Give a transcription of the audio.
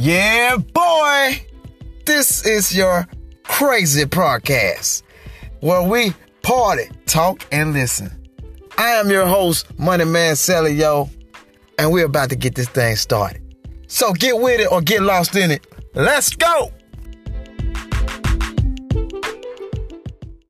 Yeah, boy. This is your crazy podcast where we party, talk, and listen. I am your host, Money Man Sally, yo, and we're about to get this thing started. So get with it or get lost in it. Let's go.